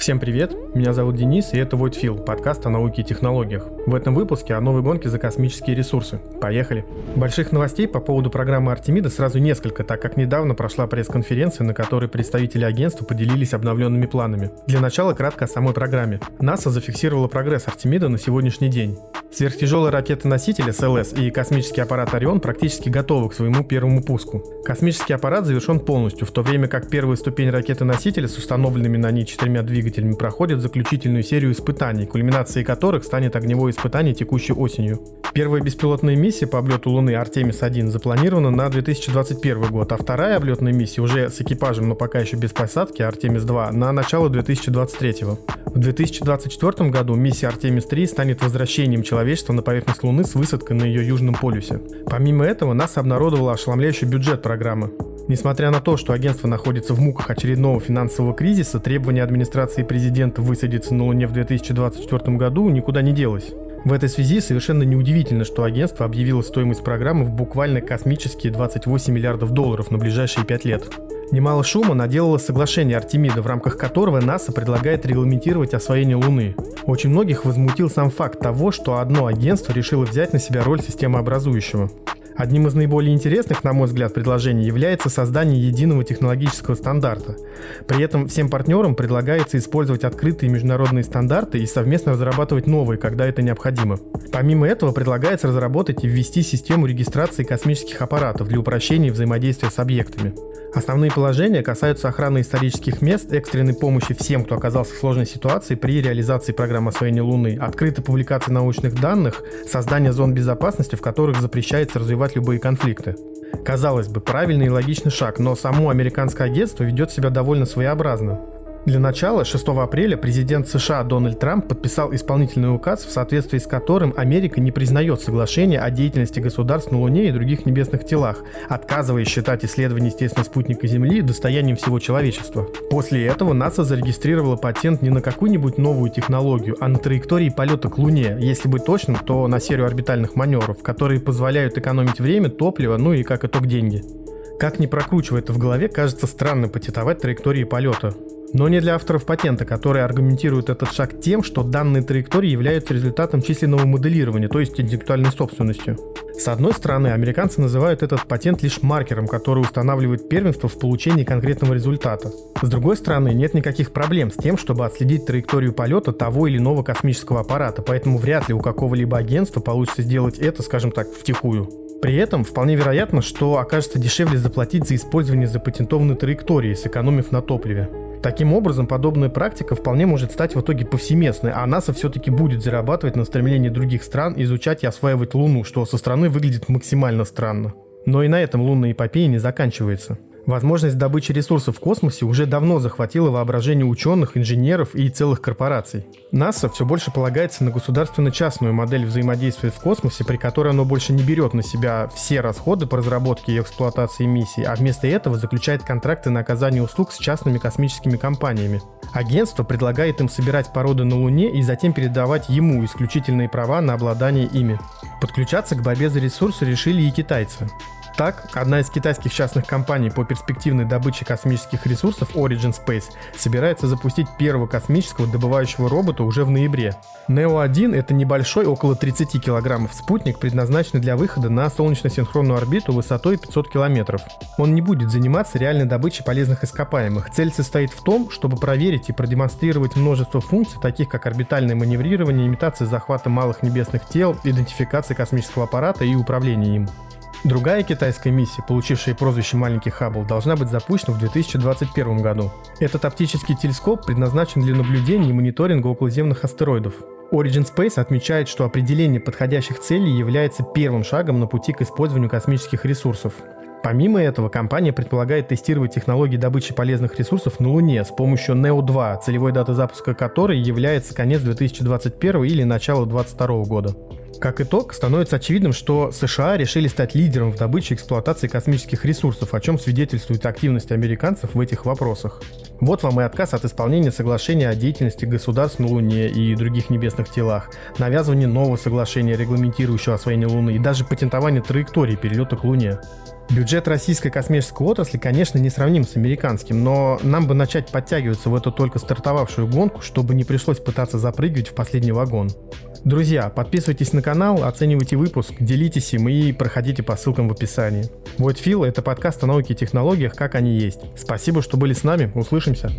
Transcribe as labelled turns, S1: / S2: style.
S1: Всем привет, меня зовут Денис, и это Voidfill, подкаст о науке и технологиях. В этом выпуске о новой гонке за космические ресурсы. Поехали! Больших новостей по поводу программы Артемида сразу несколько, так как недавно прошла пресс-конференция, на которой представители агентства поделились обновленными планами. Для начала кратко о самой программе. НАСА зафиксировала прогресс Артемида на сегодняшний день. Сверхтяжелые ракеты-носители СЛС и космический аппарат Орион практически готовы к своему первому пуску. Космический аппарат завершен полностью, в то время как первая ступень ракеты-носителя с установленными на ней четырьмя двигателями двигателями проходят заключительную серию испытаний, кульминацией которых станет огневое испытание текущей осенью. Первая беспилотная миссия по облету Луны Артемис-1 запланирована на 2021 год, а вторая облетная миссия уже с экипажем, но пока еще без посадки, Артемис-2, на начало 2023. В 2024 году миссия Артемис-3 станет возвращением человечества на поверхность Луны с высадкой на ее южном полюсе. Помимо этого, НАСА обнародовала ошеломляющий бюджет программы. Несмотря на то, что агентство находится в муках очередного финансового кризиса, требование администрации президента высадиться на Луне в 2024 году никуда не делось. В этой связи совершенно неудивительно, что агентство объявило стоимость программы в буквально космические 28 миллиардов долларов на ближайшие 5 лет. Немало шума наделало соглашение Артемида, в рамках которого НАСА предлагает регламентировать освоение Луны. Очень многих возмутил сам факт того, что одно агентство решило взять на себя роль системообразующего. Одним из наиболее интересных, на мой взгляд, предложений является создание единого технологического стандарта. При этом всем партнерам предлагается использовать открытые международные стандарты и совместно разрабатывать новые, когда это необходимо. Помимо этого предлагается разработать и ввести систему регистрации космических аппаратов для упрощения взаимодействия с объектами. Основные положения касаются охраны исторических мест, экстренной помощи всем, кто оказался в сложной ситуации при реализации программы освоения Луны, открытой публикации научных данных, создания зон безопасности, в которых запрещается развивать любые конфликты. Казалось бы, правильный и логичный шаг, но само американское агентство ведет себя довольно своеобразно. Для начала, 6 апреля президент США Дональд Трамп подписал исполнительный указ, в соответствии с которым Америка не признает соглашение о деятельности государств на Луне и других небесных телах, отказываясь считать исследование естественного спутника Земли достоянием всего человечества. После этого НАСА зарегистрировала патент не на какую-нибудь новую технологию, а на траектории полета к Луне, если быть точным, то на серию орбитальных маневров, которые позволяют экономить время, топливо, ну и как итог деньги. Как ни прокручивая это в голове, кажется странно патентовать траектории полета. Но не для авторов патента, которые аргументируют этот шаг тем, что данные траектории являются результатом численного моделирования, то есть интеллектуальной собственностью. С одной стороны, американцы называют этот патент лишь маркером, который устанавливает первенство в получении конкретного результата. С другой стороны, нет никаких проблем с тем, чтобы отследить траекторию полета того или иного космического аппарата, поэтому вряд ли у какого-либо агентства получится сделать это, скажем так, втихую. При этом вполне вероятно, что окажется дешевле заплатить за использование запатентованной траектории, сэкономив на топливе. Таким образом, подобная практика вполне может стать в итоге повсеместной, а НАСА все-таки будет зарабатывать на стремлении других стран изучать и осваивать Луну, что со стороны выглядит максимально странно. Но и на этом лунная эпопея не заканчивается. Возможность добычи ресурсов в космосе уже давно захватила воображение ученых, инженеров и целых корпораций. НАСА все больше полагается на государственно-частную модель взаимодействия в космосе, при которой оно больше не берет на себя все расходы по разработке и эксплуатации миссий, а вместо этого заключает контракты на оказание услуг с частными космическими компаниями. Агентство предлагает им собирать породы на Луне и затем передавать ему исключительные права на обладание ими. Подключаться к борьбе за ресурсы решили и китайцы. Так, одна из китайских частных компаний по перспективной добыче космических ресурсов Origin Space собирается запустить первого космического добывающего робота уже в ноябре. Neo-1 — это небольшой, около 30 килограммов спутник, предназначенный для выхода на солнечно-синхронную орбиту высотой 500 километров. Он не будет заниматься реальной добычей полезных ископаемых. Цель состоит в том, чтобы проверить и продемонстрировать множество функций, таких как орбитальное маневрирование, имитация захвата малых небесных тел, идентификация космического аппарата и управление им. Другая китайская миссия, получившая прозвище «Маленький Хаббл», должна быть запущена в 2021 году. Этот оптический телескоп предназначен для наблюдения и мониторинга околоземных астероидов. Origin Space отмечает, что определение подходящих целей является первым шагом на пути к использованию космических ресурсов. Помимо этого, компания предполагает тестировать технологии добычи полезных ресурсов на Луне с помощью NEO-2, целевой датой запуска которой является конец 2021 или начало 2022 года. Как итог, становится очевидным, что США решили стать лидером в добыче и эксплуатации космических ресурсов, о чем свидетельствует активность американцев в этих вопросах. Вот вам и отказ от исполнения соглашения о деятельности государств на Луне и других небесных телах, навязывание нового соглашения, регламентирующего освоение Луны и даже патентование траектории перелета к Луне. Бюджет российской космической отрасли, конечно, не сравним с американским, но нам бы начать подтягиваться в эту только стартовавшую гонку, чтобы не пришлось пытаться запрыгивать в последний вагон. Друзья, подписывайтесь на канал, оценивайте выпуск, делитесь им и проходите по ссылкам в описании. Вот Фил — это подкаст о науке и технологиях, как они есть. Спасибо, что были с нами, услышимся.